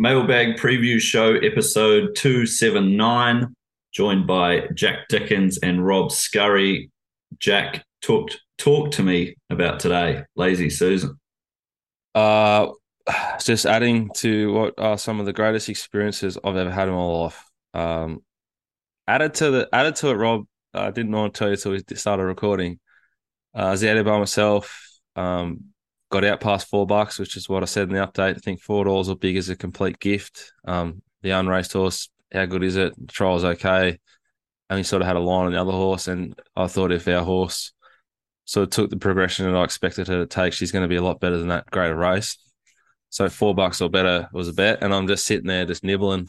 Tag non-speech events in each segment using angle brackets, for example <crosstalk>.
Mailbag Preview Show, episode 279, joined by Jack Dickens and Rob Scurry. Jack, talk, talk to me about today, Lazy Susan. Uh, <sighs> just adding to what are some of the greatest experiences I've ever had in my life. Um, added to the added to it, Rob. I didn't want to tell you until we started recording. Uh, I was out by myself. Um, got out past four bucks, which is what I said in the update. I think four dollars or big is a complete gift. Um, the unraced horse, how good is it? The trial's okay. And we sort of had a line on the other horse, and I thought if our horse sort of took the progression that I expected her to take, she's going to be a lot better than that greater race. So four bucks or better was a bet, and I'm just sitting there just nibbling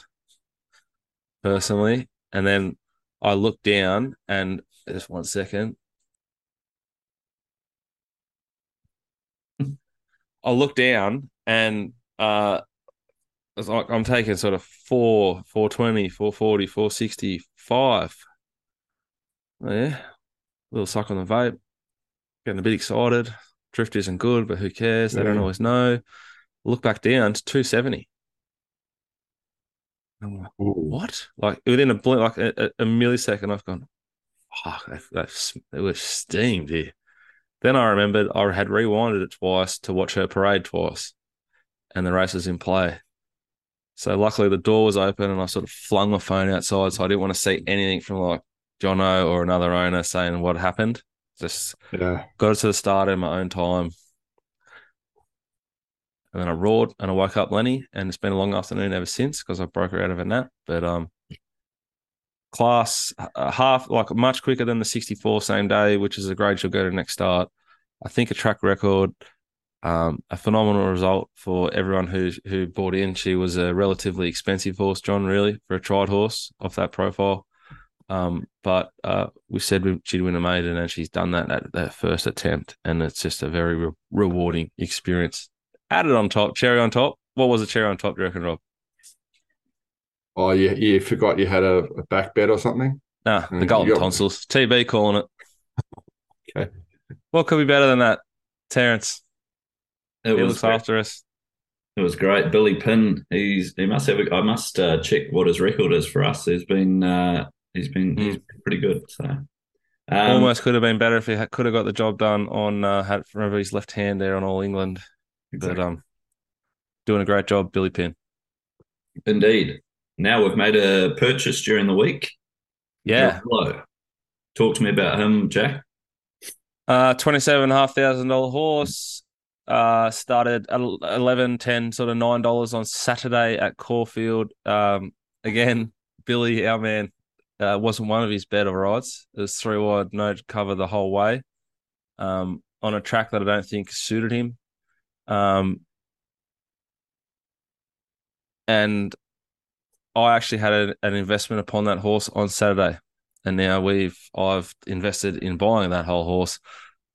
personally. And then I look down, and just one second, I look down and uh it's like I'm taking sort of four, 420, 440, 465. Yeah. A little suck on the vape. Getting a bit excited. Drift isn't good, but who cares? They don't always know. Look back down to 270. I'm like, what? Like within a blink, like a, a, millisecond, I've gone, oh, that, it was steamed here. Then I remembered I had rewinded it twice to watch her parade twice and the race was in play. So luckily the door was open and I sort of flung my phone outside. So I didn't want to see anything from like Jono or another owner saying what happened. Just yeah. got it to the start in my own time. And then I roared and I woke up Lenny and it's been a long afternoon ever since because I broke her out of a nap. But um class uh, half like much quicker than the 64 same day, which is a grade she'll go to next start. I think a track record, um, a phenomenal result for everyone who who bought in. She was a relatively expensive horse, John, really for a tried horse off that profile. Um, but uh, we said she'd win a maiden, and she's done that at that first attempt, and it's just a very re- rewarding experience. Added on top, cherry on top. What was the cherry on top? Do you reckon, Rob? Oh, you you forgot you had a, a back bet or something? Nah, the mm, golden got... tonsils. TB calling it. okay. What could be better than that, Terence? It he looks great. after us. It was great. Billy Pin. He's he must have. A, I must uh, check what his record is for us. He's been uh, he's been mm. he's been pretty good. So um, almost could have been better if he could have got the job done on uh, had remember his left hand there on All England. Exactly. But um, doing a great job, Billy Pin. Indeed now we've made a purchase during the week. Yeah. Hello. Talk to me about him, Jack. Uh, twenty-seven half thousand dollar horse. Uh, started at 11, 10, sort of nine dollars on Saturday at Caulfield. Um, again, Billy, our man, uh, wasn't one of his better rides. It was three wide, no cover the whole way. Um, on a track that I don't think suited him. Um, and I actually had a, an investment upon that horse on Saturday, and now we've I've invested in buying that whole horse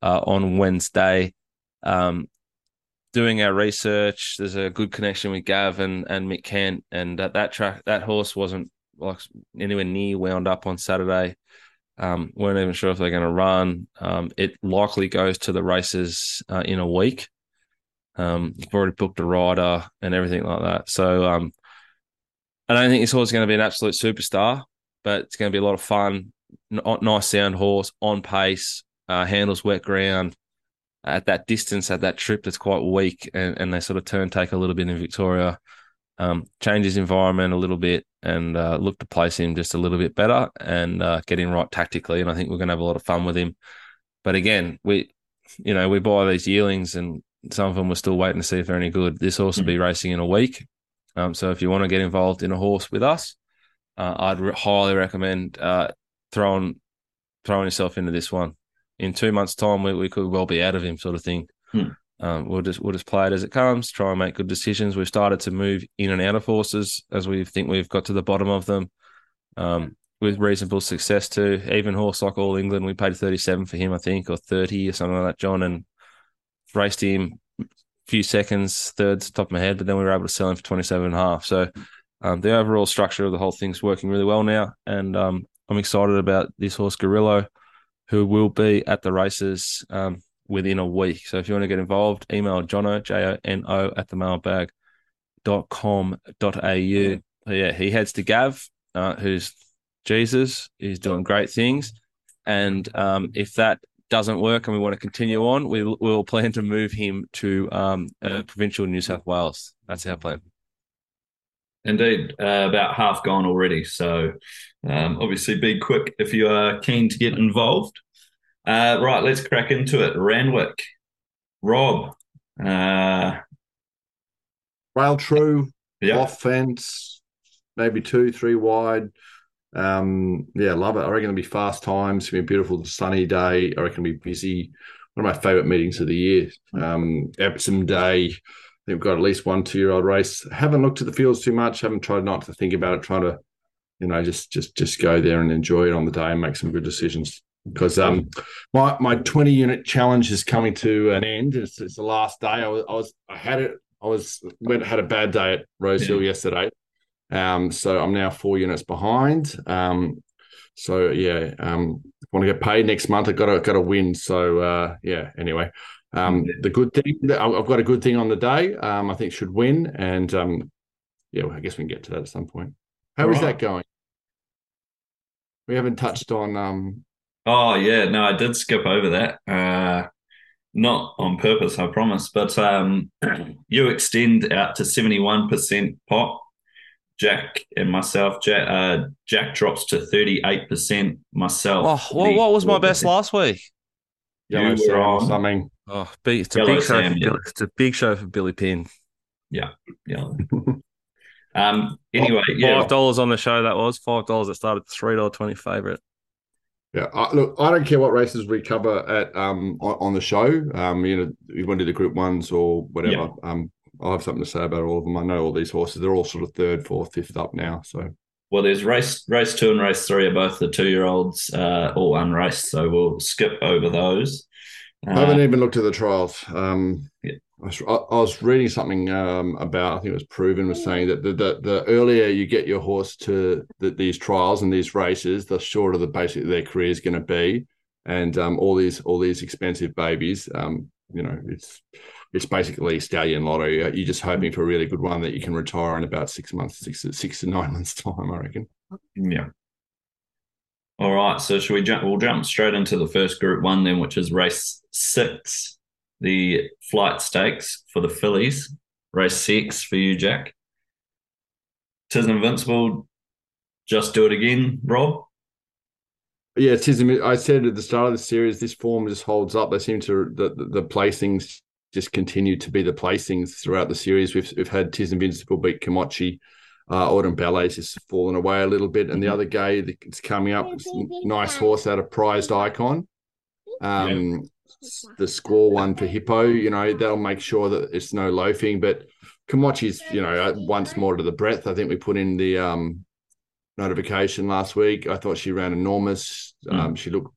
uh, on Wednesday. Um, doing our research, there's a good connection with Gav and, and Mick Kent, and that, that track that horse wasn't like anywhere near wound up on Saturday. Um, weren't even sure if they're going to run. Um, it likely goes to the races uh, in a week. Um, you've already booked a rider and everything like that. So um, I don't think this horse is going to be an absolute superstar, but it's going to be a lot of fun. nice sound horse on pace, uh, handles wet ground at that distance, at that trip that's quite weak, and, and they sort of turn take a little bit in Victoria. Um, change his environment a little bit and uh, look to place him just a little bit better and uh, get him right tactically. And I think we're going to have a lot of fun with him. But again, we, you know, we buy these yearlings and some of them we're still waiting to see if they're any good. This horse will be mm. racing in a week. Um, so if you want to get involved in a horse with us, uh, I'd re- highly recommend uh, throwing throwing yourself into this one. In two months' time, we, we could well be out of him, sort of thing. Hmm. Um, we'll just we'll just play it as it comes. Try and make good decisions. We've started to move in and out of horses as we think we've got to the bottom of them. Um, with reasonable success too. Even horse like All England, we paid thirty seven for him, I think, or thirty or something like that, John, and raced him few seconds, thirds, top of my head, but then we were able to sell him for 27 and a half. So um, the overall structure of the whole thing's working really well now. And um, I'm excited about this horse, Gorillo, who will be at the races um, within a week. So if you want to get involved, email Jono, J O N O, at the mailbag Yeah, he heads to Gav, uh, who's Jesus. He's doing great things. And um, if that doesn't work and we want to continue on, we will plan to move him to um, uh, provincial New South Wales. That's our plan. Indeed, uh, about half gone already. So um, obviously, be quick if you are keen to get involved. Uh, right, let's crack into it. Randwick, Rob. Uh, Rail true, yeah. off fence, maybe two, three wide. Um, yeah, love it. I reckon it'll be fast times. It's gonna be a beautiful sunny day. I reckon it'll be busy. One of my favourite meetings of the year. Um, Epsom Day. I think we've got at least one two-year-old race. Haven't looked at the fields too much. Haven't tried not to think about it. Trying to, you know, just just just go there and enjoy it on the day and make some good decisions. Because um, my my twenty unit challenge is coming to an end. It's, it's the last day. I was, I was I had it. I was went had a bad day at Rosehill yeah. yesterday. Um, so I'm now four units behind. Um, so yeah, um, want to get paid next month. I got to got to win. So uh, yeah. Anyway, um, the good thing I've got a good thing on the day. Um, I think should win, and um, yeah, well, I guess we can get to that at some point. How All is right. that going? We haven't touched on. Um... Oh yeah, no, I did skip over that. Uh, not on purpose, I promise. But um, <clears throat> you extend out to seventy one percent pop. Jack and myself, Jack, uh, Jack drops to thirty eight percent. Myself. Oh, what, what was my best last week? Yellow Sam or something. Oh, big, it's a Yellow big show. Sam, for yeah. It's a big show for Billy Pin. Yeah, yeah. <laughs> um. Anyway, five yeah. dollars on the show. That was five dollars. It started three dollar twenty favorite. Yeah, I, look, I don't care what races we cover at um on, on the show. Um, you know, you want to do the Group Ones or whatever. Yeah. Um, I'll have something to say about all of them. I know all these horses. They're all sort of third, fourth, fifth up now. So well, there's race race two and race three are both the two year olds, uh, all unraced. So we'll skip over those. I haven't uh, even looked at the trials. Um, yeah. I, was, I, was, reading something um, about. I think it was proven was saying that the, the, the earlier you get your horse to the, these trials and these races, the shorter the basically their career is going to be. And um, all these all these expensive babies, um, you know, it's it's basically stallion lotto. You're just hoping for a really good one that you can retire in about six months, six six to nine <laughs> months time. I reckon. Yeah. All right, so should we jump? We'll jump straight into the first Group One then, which is race six, the flight stakes for the fillies. Race six for you, Jack. Tis invincible. Just do it again, Rob. Yeah, tis. I said at the start of the series, this form just holds up. They seem to the the, the placings just continue to be the placings throughout the series. We've we've had Tis Invincible beat Kamachi uh, Autumn Ballet's just fallen away a little bit, and the mm-hmm. other gay that's coming up, nice horse out of Prized Icon. Um, yeah. The score one for Hippo, you know, that'll make sure that it's no loafing. But Kamachi's, you know, uh, once more to the breadth. I think we put in the um, notification last week. I thought she ran enormous. Mm. Um, she looked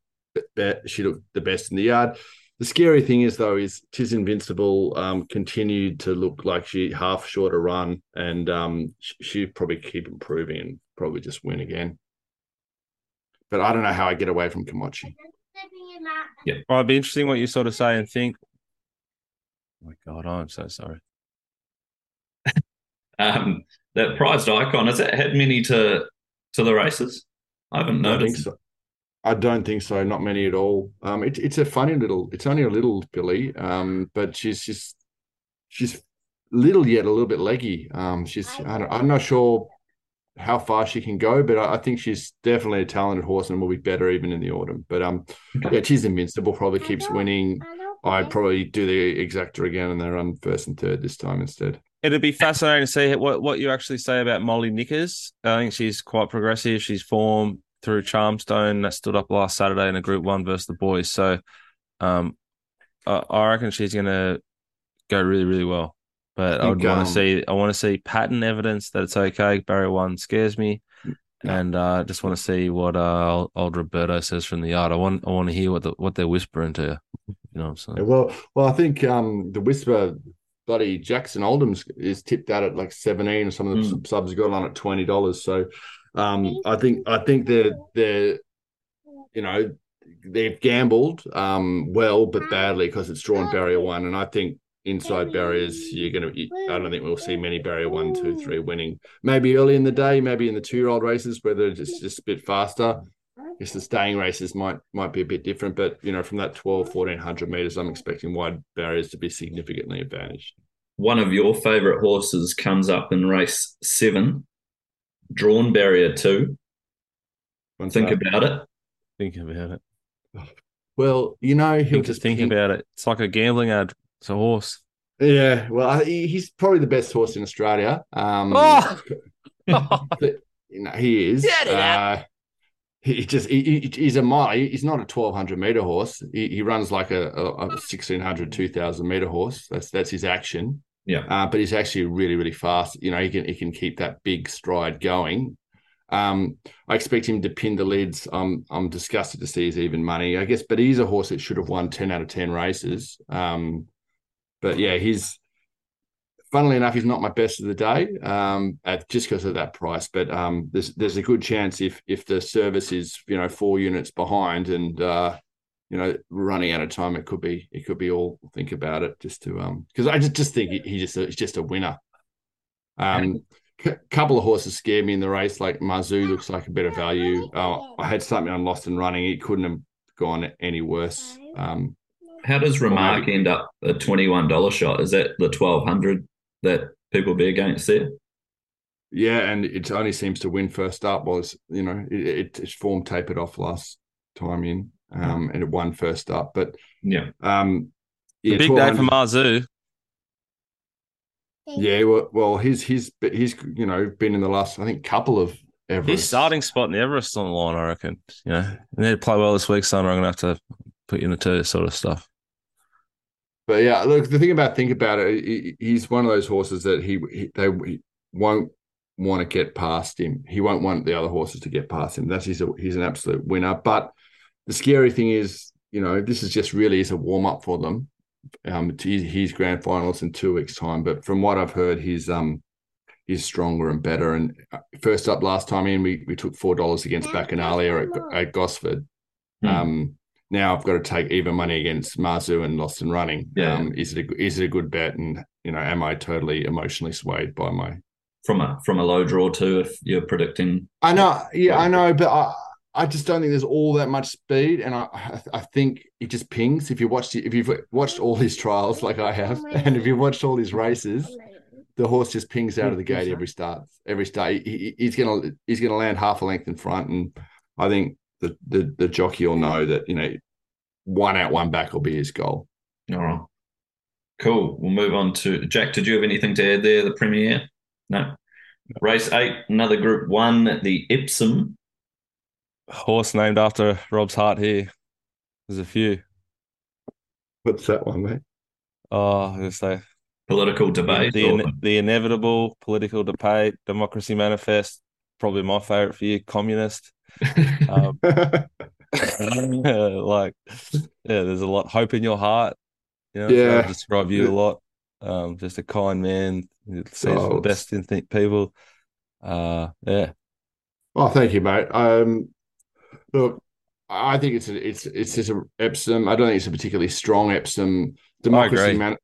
she looked the best in the yard. The scary thing is though is Tis Invincible um, continued to look like she half short a run, and um, she probably keep improving and probably just win again. But I don't know how I get away from Kamachi. Yeah, well, it'd be interesting what you sort of say and think. Oh my God, I'm so sorry. <laughs> um, that prized icon has it had many to to the races? I haven't noticed. I so. I don't think so. Not many at all. Um, it, it's a funny little. It's only a little Billy, um, but she's just she's little yet a little bit leggy. Um, she's I am not sure how far she can go, but I, I, think she's definitely a talented horse and will be better even in the autumn. But um, yeah, she's invincible. Probably keeps winning. I'd probably do the exacta again and they run first and third this time instead. It'd be fascinating to see what, what you actually say about Molly Knickers. I think she's quite progressive. She's form through Charmstone that stood up last Saturday in a Group One versus the boys. So, um, I, I reckon she's going to go really, really well. But I, would want to see, I want to see pattern evidence that it's okay. Barrier One scares me, and I uh, just want to see what uh, old Roberto says from the yard. I want, I want to hear what the, what they're whispering to you. You know what I'm saying? Well, well, I think um, the whisper bloody Jackson Oldham's is tipped out at like 17 or some of the mm. subs got on at $20. So um, I think I think they're they're you know they've gambled um, well but badly because it's drawn barrier one, and I think inside barriers, you're gonna. I don't think we'll see many barrier one, two, three winning. Maybe early in the day, maybe in the two year old races where they're just just a bit faster. I guess the staying races might might be a bit different, but you know, from that 12, 1400 meters, I'm expecting wide barriers to be significantly advantaged. One of your favorite horses comes up in race seven, drawn barrier two. When's Think that? about it. Think about it. well, you know, he'll Think, just think ping- about it. It's like a gambling ad. It's a horse. Yeah, well, I, he's probably the best horse in Australia. Um, Oh! <laughs> <laughs> but, you know, he is. Get it Uh, he just he, he- he's a mile. He's not a twelve hundred meter horse. He, he runs like a, a, a 1600, 2000 meter horse. That's that's his action. Yeah. Uh, but he's actually really really fast. You know, he can he can keep that big stride going. Um, I expect him to pin the lids. I'm I'm disgusted to see his even money. I guess, but he's a horse that should have won ten out of ten races. Um, but yeah, he's funnily enough, he's not my best of the day, um, at just because of that price. But um, there's there's a good chance if if the service is you know four units behind and uh, you know running out of time, it could be it could be all think about it just to um because I just just think he, he just he's just a winner. Um, c- couple of horses scared me in the race. Like Marzu looks like a better value. Uh, I had something on Lost and Running. It couldn't have gone any worse. Um, How does Remark end up a twenty-one dollar shot? Is that the twelve hundred that people be against there? Yeah, and it only seems to win first up. Was you know it, it, its form tapered off last time in, um, and it won first up. But Yeah. um, yeah, Big day for 1200 Marzu. Yeah, well, well, he's he's he's you know been in the last I think couple of Everest. His starting spot in the Everest on the line, I reckon. You know, you need to play well this week, son. Or I'm gonna have to put you in the two sort of stuff. But yeah, look, the thing about think about it, he's one of those horses that he, he they he won't want to get past him. He won't want the other horses to get past him. That's he's a, he's an absolute winner. But the scary thing is, you know, this is just really is a warm up for them. Um, to his, his grand finals in two weeks' time. But from what I've heard, he's um he's stronger and better. And uh, first up last time in, we we took four dollars against Bacchanalia at, at Gosford. Hmm. Um, now I've got to take even money against Marzu and Lost and Running. Yeah. Um, is it a, is it a good bet? And you know, am I totally emotionally swayed by my? From a from a low draw too, if you're predicting I know, yeah, I know, but I I just don't think there's all that much speed, and I I- I think it just pings. If you watched if you've watched all his trials like I have, <laughs> and if you've watched all his races, the horse just pings out of the gate every start. Every start, he, he- he's gonna he's gonna land half a length in front, and I think the the the jockey will know that you know one out, one back will be his goal. All right. Cool. We'll move on to Jack. Did you have anything to add there? The premiere? No. Race eight, another group one, the Epsom. Horse named after Rob's heart here. There's a few. What's that one, mate? Oh, I was say Political debate. the, or- the inevitable political debate, democracy manifest. Probably my favorite for you, communist. <laughs> Um, <laughs> <laughs> like, yeah, there's a lot hope in your heart. You know, Yeah. I describe you a lot. Um, just a kind man, sees Oh, the best in th- people. Uh, yeah, Oh, thank you, mate. Um, look, I think it's a, it's it's just a Epsom. I don't think it's a particularly strong Epsom. Democracy man,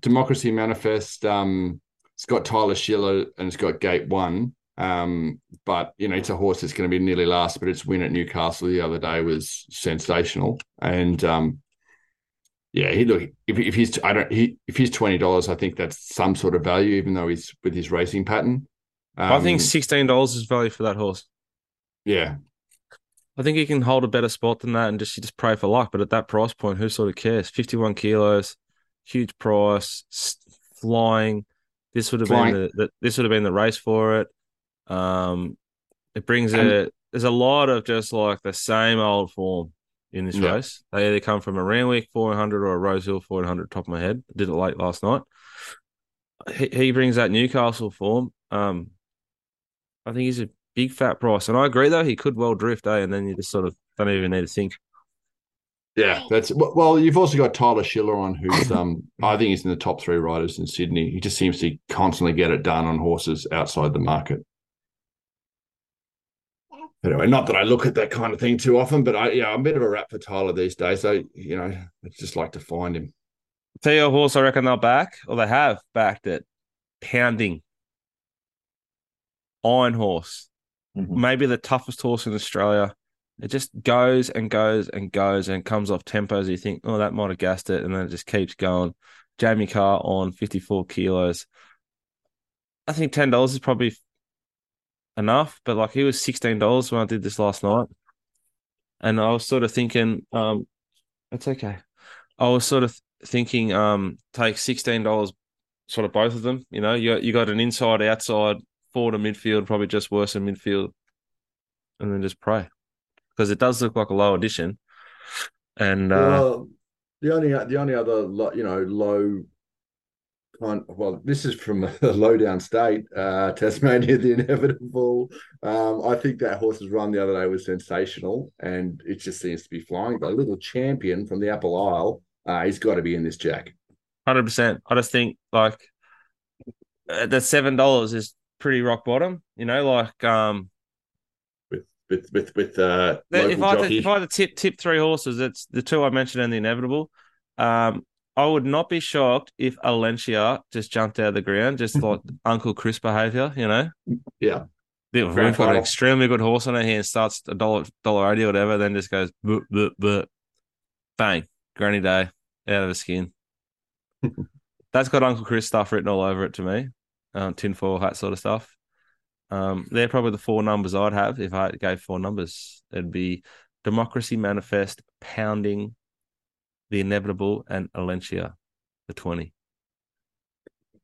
Democracy Manifest. Um, it's got Tyler Schiller and it's got Gate One. Um, but you know, it's a horse that's going to be nearly last. But its win at Newcastle the other day was sensational. And um, yeah, he look if if he's I don't he if he's twenty dollars, I think that's some sort of value, even though he's with his racing pattern. I think Um, sixteen dollars is value for that horse. yeah, I think he can hold a better spot than that and just you just pray for luck. But at that price point, who sort of cares? Fifty-one kilos, huge price, flying. This would have Flying. been the, the this would have been the race for it. Um, it brings And- a there's a lot of just like the same old form in this Yeah. race. They either come from a Randwick 400 or a Rosehill 400. Top of my head, did it late last night. He, he brings that Newcastle form. Um, I think he's a big fat price, and I agree though he could well drift, eh? And then you just sort of don't even need to think. Yeah, that's well. well, You've also got Tyler Schiller on, who's um, I think he's in the top three riders in Sydney. He just seems to constantly get it done on horses outside the market. Anyway, not that I look at that kind of thing too often, but I yeah, I'm a bit of a rat for Tyler these days. So you know, I just like to find him. Tell you a horse I reckon they'll back, or they have backed it. Pounding. Iron horse. Mhm. Maybe the toughest horse in Australia. It just goes and goes and goes and comes off tempos. You think, oh, that might have gassed it, and then it just keeps going. Jamie Kah on 54 kilos. I think $10 is probably enough, but like he was $16 when I did this last night. And I was sort of thinking, um, it's okay. I was sort of thinking, um, take $16, sort of both of them. You know, you, you got an inside, outside, forward to midfield, probably just worse than midfield, and then just pray because it does look like a low addition. And uh, well, the only the only other you know low kind well this is from <laughs> a low down state uh tasmania the inevitable um i think that horse's run the other day was sensational and it just seems to be flying but a little champion from the apple isle uh he's got to be in this jack hundred percent. I just think like uh, that seven dollars is pretty rock bottom. You know, like um, with with with with uh if I had to, if I had to tip tip three horses, it's the two I mentioned and the inevitable. Um, I would not be shocked if Alencia just jumped out of the ground, just like <laughs> Uncle Chris behavior. You know, yeah we've got an extremely good horse on our hands, starts a dollar dollar eighty or whatever, then just goes boop boop boop, bang, granny day, out of the skin. <laughs> That's got Uncle Chris stuff written all over it to me, um, tinfoil hat sort of stuff. Um, they're probably the four numbers I'd have if I gave four numbers. It'd be Democracy Manifest, Pounding, The Inevitable, and Alencia, the 20.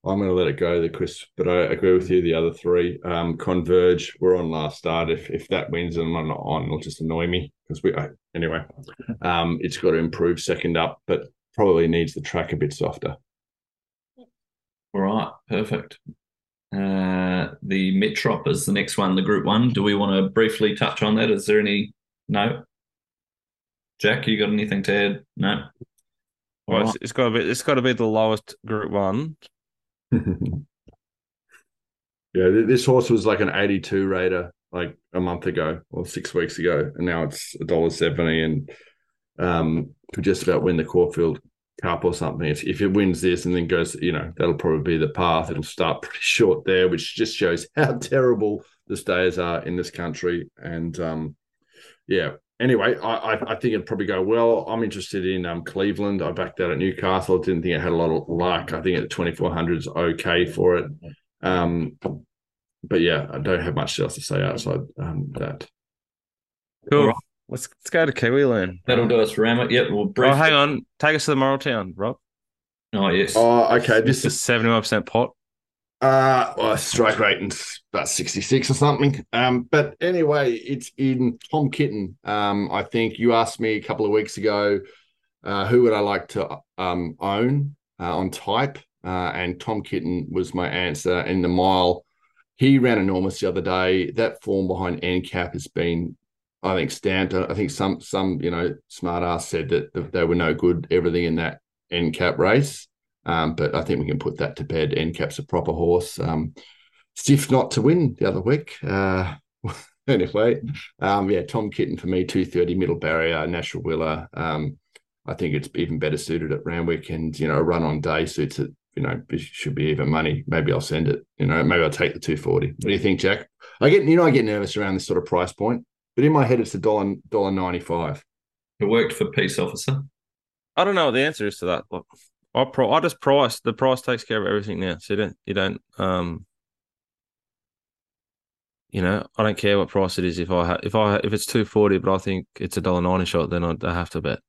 I'm going to let it go there, Chris. But I agree with you. The other three, um, Converge, we're on last start. If if that wins and I'm not on, it'll just annoy me because we I, anyway. Um, it's got to improve second up, but probably needs the track a bit softer. All right, perfect. Uh, the Metrop is the next one, the Group One. Do we want to briefly touch on that? Is there any? No. Jack, you got anything to add? No. Well, right. it's, it's got to be it's got to be the lowest Group One. <laughs> yeah, this horse was like an 82 rater like a month ago or six weeks ago, and now it's a dollar seventy, and um, could just about win the Caulfield Cup or something. If, if it wins this and then goes, you know, that'll probably be the path. It'll start pretty <laughs> short there, which just shows <laughs> how terrible the stayers are in this country. And um, yeah, anyway, I, I, think it'd probably go well. I'm interested in um, Cleveland. I backed that at Newcastle. Didn't think it had a lot of luck. I think at 2400 is okay for it. Um, but yeah, I don't have much else to say outside um, that. Cool. Let's let's go to Kiwi Land. That'll do us for Ramit. Yep, we'll brief. Oh, hang on. Take us to the Moral Town, Rob. Oh, yes. Oh, okay. This is seventy-one percent pot. Uh, well, strike rating's about 66 or something. Um, but anyway, it's in Tom Kitten. Um, I think you asked me a couple of weeks ago, uh, who would I like to um own uh, on type? Uh, and Tom Kitten was my answer in the mile. He ran enormous the other day. That form behind NCAP has been, I think, stamped. I think some some you know smart ass said that they were no good. Everything in that end cap race. Um, but I think we can put that to bed. End cap's a proper horse. Um, stiff not to win the other week. Uh, <laughs> anyway, um, yeah, Tom Kitten for me, 230 middle barrier, Nash Rawiller. Um, I think it's even better suited at Randwick, and, you know, a run on day suits it, you know, should be even money. Maybe I'll send it, you know, maybe I'll take the 240. What do you think, Jack? I get, you know, I get nervous around this sort of price point, but in my head, it's a dollar, dollar 95. It worked for Peace Officer. I don't know what the answer is to that. Look, I pro- I just price the price takes care of everything now. So you don't you don't um you know I don't care what price it is if I ha- if I if it's two forty but I think it's a dollar ninety shot then I'd, I have to bet.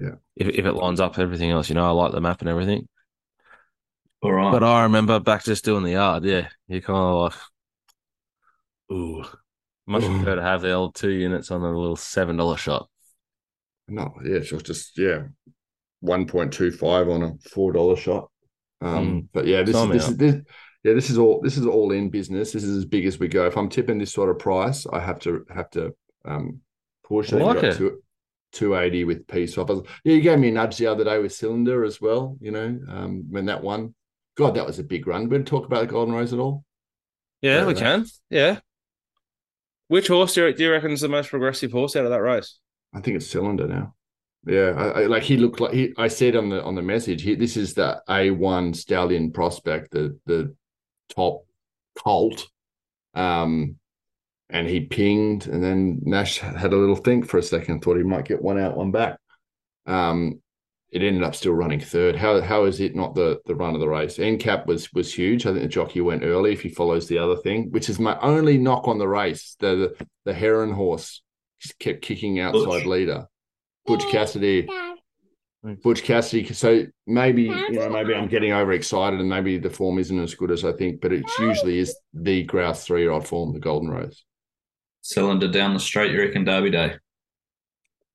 Yeah. If if it lines up everything else, you know I like the map and everything. All right. But I remember back just doing the yard. Yeah, you kind of like, ooh, much Ooh. prefer to have the old two units on a little seven dollar shot. No, yeah, it's just, yeah, 1.25 on a $4 shot. Um, but yeah, this is, Sign me this is this, yeah, this is all this is all in business. This is as big as we go. If I'm tipping this sort of price, I have to have to um push I it. You like it. two- 280 with peace offers. Yeah, you gave me a nudge the other day with cylinder as well, you know, um, when that one. God, that was a big run. We talk about the Golden Rose at all? Yeah, we that- can. Yeah. Which horse do you, do you reckon is the most progressive horse out of that race? I think it's cylinder now. Yeah, I, I, like he looked like he. I said on the on the message, he, this is the A one stallion prospect, the the top colt. Um, and he pinged, and then Nash had a little think for a second, thought he might get one out, one back. Um, it ended up still running third. How how is it not the the run of the race? NCAP was was huge. I think the jockey went early if he follows the other thing, which is my only knock on the race. The the, the Harron horse kept kicking outside Butch. leader. Butch Cassidy. Butch Cassidy. So maybe you know maybe I'm getting overexcited and maybe the form isn't as good as I think, but it usually is the Grouse three year old form, the Golden Rose. Cylinder down the straight, you reckon Derby Day?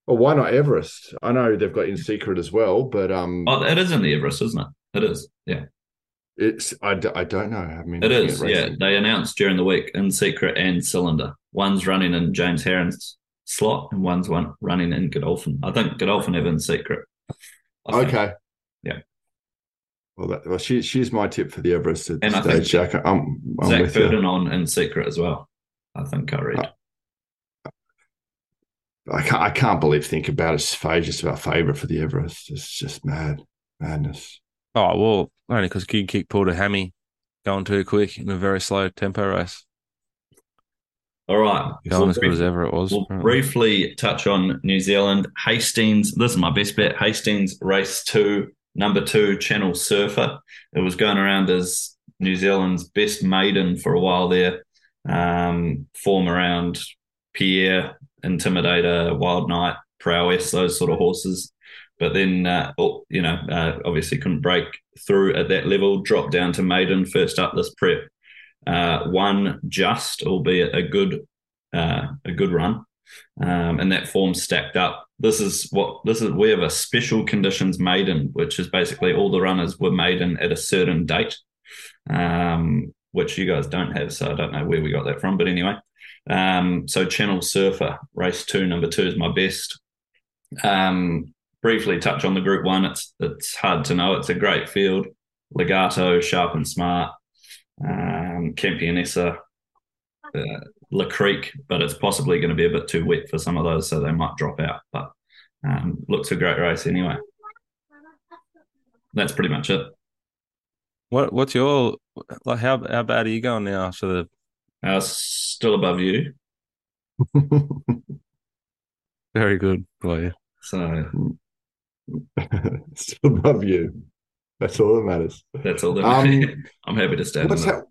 Well, why not Everest? I know they've got in secret as well, but um, oh, it is in the Everest, isn't it? It is, yeah. It's I, I don't know. I mean, it is, yeah. They announced during the week in secret and cylinder. One's running in James Harron's slot, and one's one running in Godolphin. I think Godolphin have in secret. Okay. Yeah. Well, that, well, she, she's my tip for the Everest at and I think Jack. I'm, I'm Zach Ferdinand in secret as well. I think I read. I can't, I can't believe think about it. just about favourite for the Everest. It's just mad, madness. Oh well, only because Kid Kick pulled a hammy going too quick in a very slow tempo race. All right, going as good as ever it was. We'll briefly touch on New Zealand Hastings. This is my best bet. Hastings race two, number two, Channel Surfer. It was going around as New Zealand's best maiden for a while there. Um, form around Pierre Intimidator, Wild Knight, Prowess, those sort of horses. But then, uh, oh, you know, uh, obviously couldn't break through at that level. Dropped down to maiden first up this prep. Uh, one just, albeit a good, uh, a good run, um, and that form stacked up. This is what this is. We have a special conditions maiden, which is basically all the runners were maiden at a certain date, um, which you guys don't have. So I don't know where we got that from, but anyway, um, so Channel Surfer, race two, number two is my best. Um, briefly touch on the group one. It's it's hard to know. It's a great field. Legato, sharp and smart. Um, Campionessa, uh, La Creek, but it's possibly going to be a bit too wet for some of those, so they might drop out. But um, looks a great race anyway. That's pretty much it. What What's your like? How how bad are you going now after the uh, still above you. <laughs> Very good boy. So <laughs> still above you. That's all that matters. That's all that matters. Um, <laughs> I'm happy to stand. What's, ha-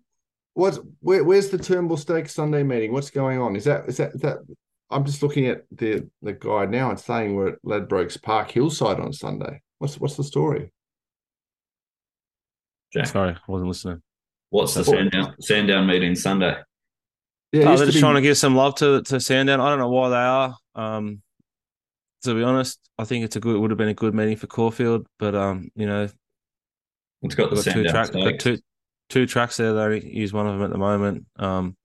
what's where, where's the Turnbull Stakes Sunday meeting? What's going on? Is that is that is that? I'm just looking at the the guide now and saying we're at Ladbrokes Park Hillside on Sunday. What's what's the story? Jack. Sorry, I wasn't listening. What's the Sandown, Sandown meeting Sunday? Yeah, oh, they're just be... trying to give some love to to Sandown. I don't know why they are. Um, to be honest, I think it's a good. It would have been a good meeting for Caulfield, but um, you know, it's got the got two tracks. Got two two tracks there. They use one of them at the moment. Um,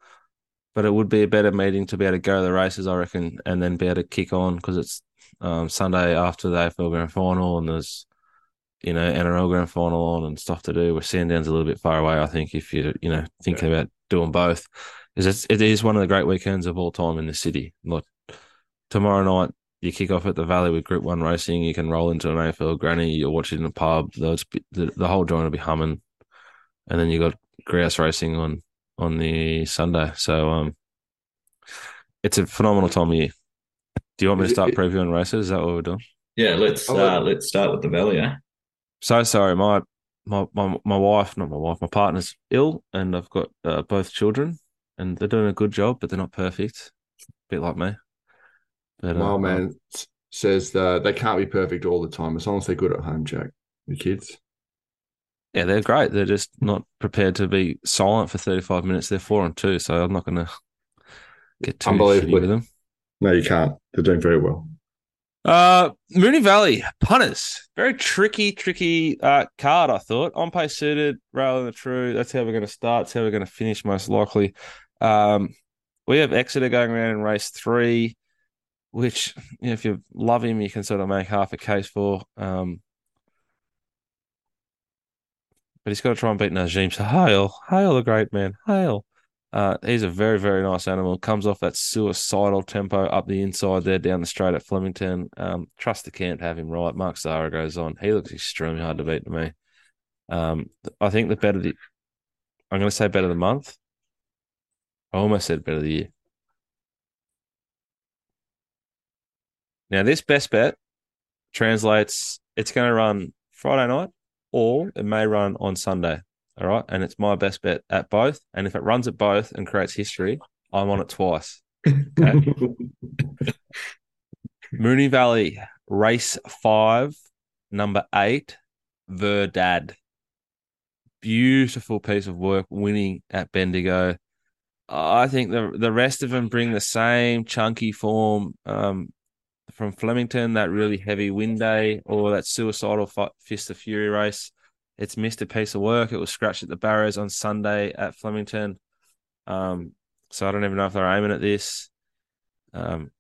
but it would be a better meeting to be able to go to the races, I reckon, and then be able to kick on because it's um, Sunday after the AFL Grand Final, and there's you know NRL Grand Final on and stuff to do. Where Sandown's a little bit far away, I think, if you you know thinking yeah. about doing both is it's, it is one of the great weekends of all time in the city. Like tomorrow night, you kick off at the Valley with Group One racing. You can roll into an AFL granny. You'll watch it in a pub. The, the whole joint will be humming, and then you got grouse racing on on the Sunday. So um, it's a phenomenal time of year. Do you want me to start previewing races? Is that what we're doing? Yeah, let's uh, let's start with the Valley. Eh? So sorry, my my my my wife, not my wife, my partner's ill, and I've got uh, both children and they're doing a good job, but they're not perfect. A bit like me. But, uh, well, man says that they can't be perfect all the time as long as they're good at home, Jack. The kids. Yeah, they're great. They're just not prepared to be silent for 35 minutes. They're four and two, so I'm not going to get too shitty with them. No, you can't. They're doing very well. Uh, Moonee Valley punters, very tricky, tricky uh, card. I thought on pace suited, rail in the true. That's how we're going to start. That's how we're going to finish, most likely. Um, we have Exeter going around in race three, which you know, if you love him, you can sort of make half a case for. Um, but he's got to try and beat Najim. So hail, hail the great man, hail. Uh, he's a very, very nice animal. Comes off that suicidal tempo up the inside there, down the straight at Flemington. Um, trust the camp have him right. Mark Zahra goes on. He looks extremely hard to beat to me. Um, I think the better the, I'm going to say better the month. Oh, I almost said better the year. Now, this best bet translates it's going to run Friday night or it may run on Sunday. All right. And it's my best bet at both. And if it runs at both and creates history, I'm on it twice. Okay. <laughs> Moonee Valley, race five, number eight, Verdad. Beautiful piece of work winning at Bendigo. I think the the rest of them bring the same chunky form um, from Flemington, that really heavy wind day, or that suicidal Fist of Fury race. It's missed a piece of work. It was scratched at the barrows on Sunday at Flemington. Um, so I don't even know if they're aiming at this. Um,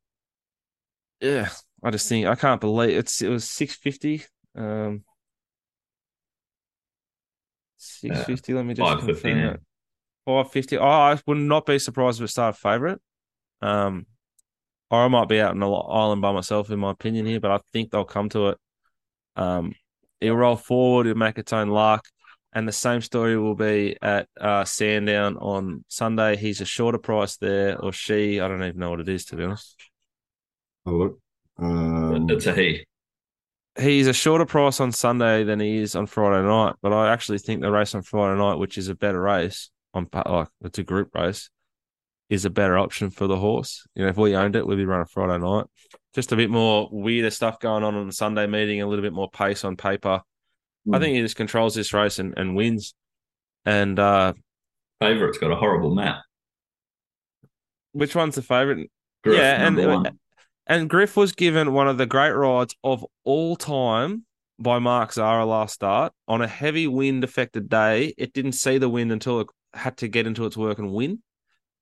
yeah, I just think I can't believe it's it was six fifty. Um, six fifty. Uh, let me just confirm that. Five fifty. Oh, I would not be surprised if it started favourite. Um, or I might be out on the island by myself, in my opinion here, but I think they'll come to it. Um, it'll roll forward, it'll make its own luck. And the same story will be at uh, Sandown on Sunday. He's a shorter price there, or she. I don't even know what it is, to be honest. Oh, look. Um... It's a he. He's a shorter price on Sunday than he is on Friday night, but I actually think the race on Friday night, which is a better race on like it's a group race, is a better option for the horse. You know, if we owned it, we'd be running Friday night. Just a bit more weirder stuff going on on the Sunday meeting, a little bit more pace on paper. Mm. I hmm. think he just controls this race and, and wins. And uh favorite's got a horrible map. Which one's the favorite? Griff, yeah, and one. and Griff was given one of the great rides of all time by Mark Zahra last start on a heavy wind affected day. It didn't see the wind until it had to get into its work and win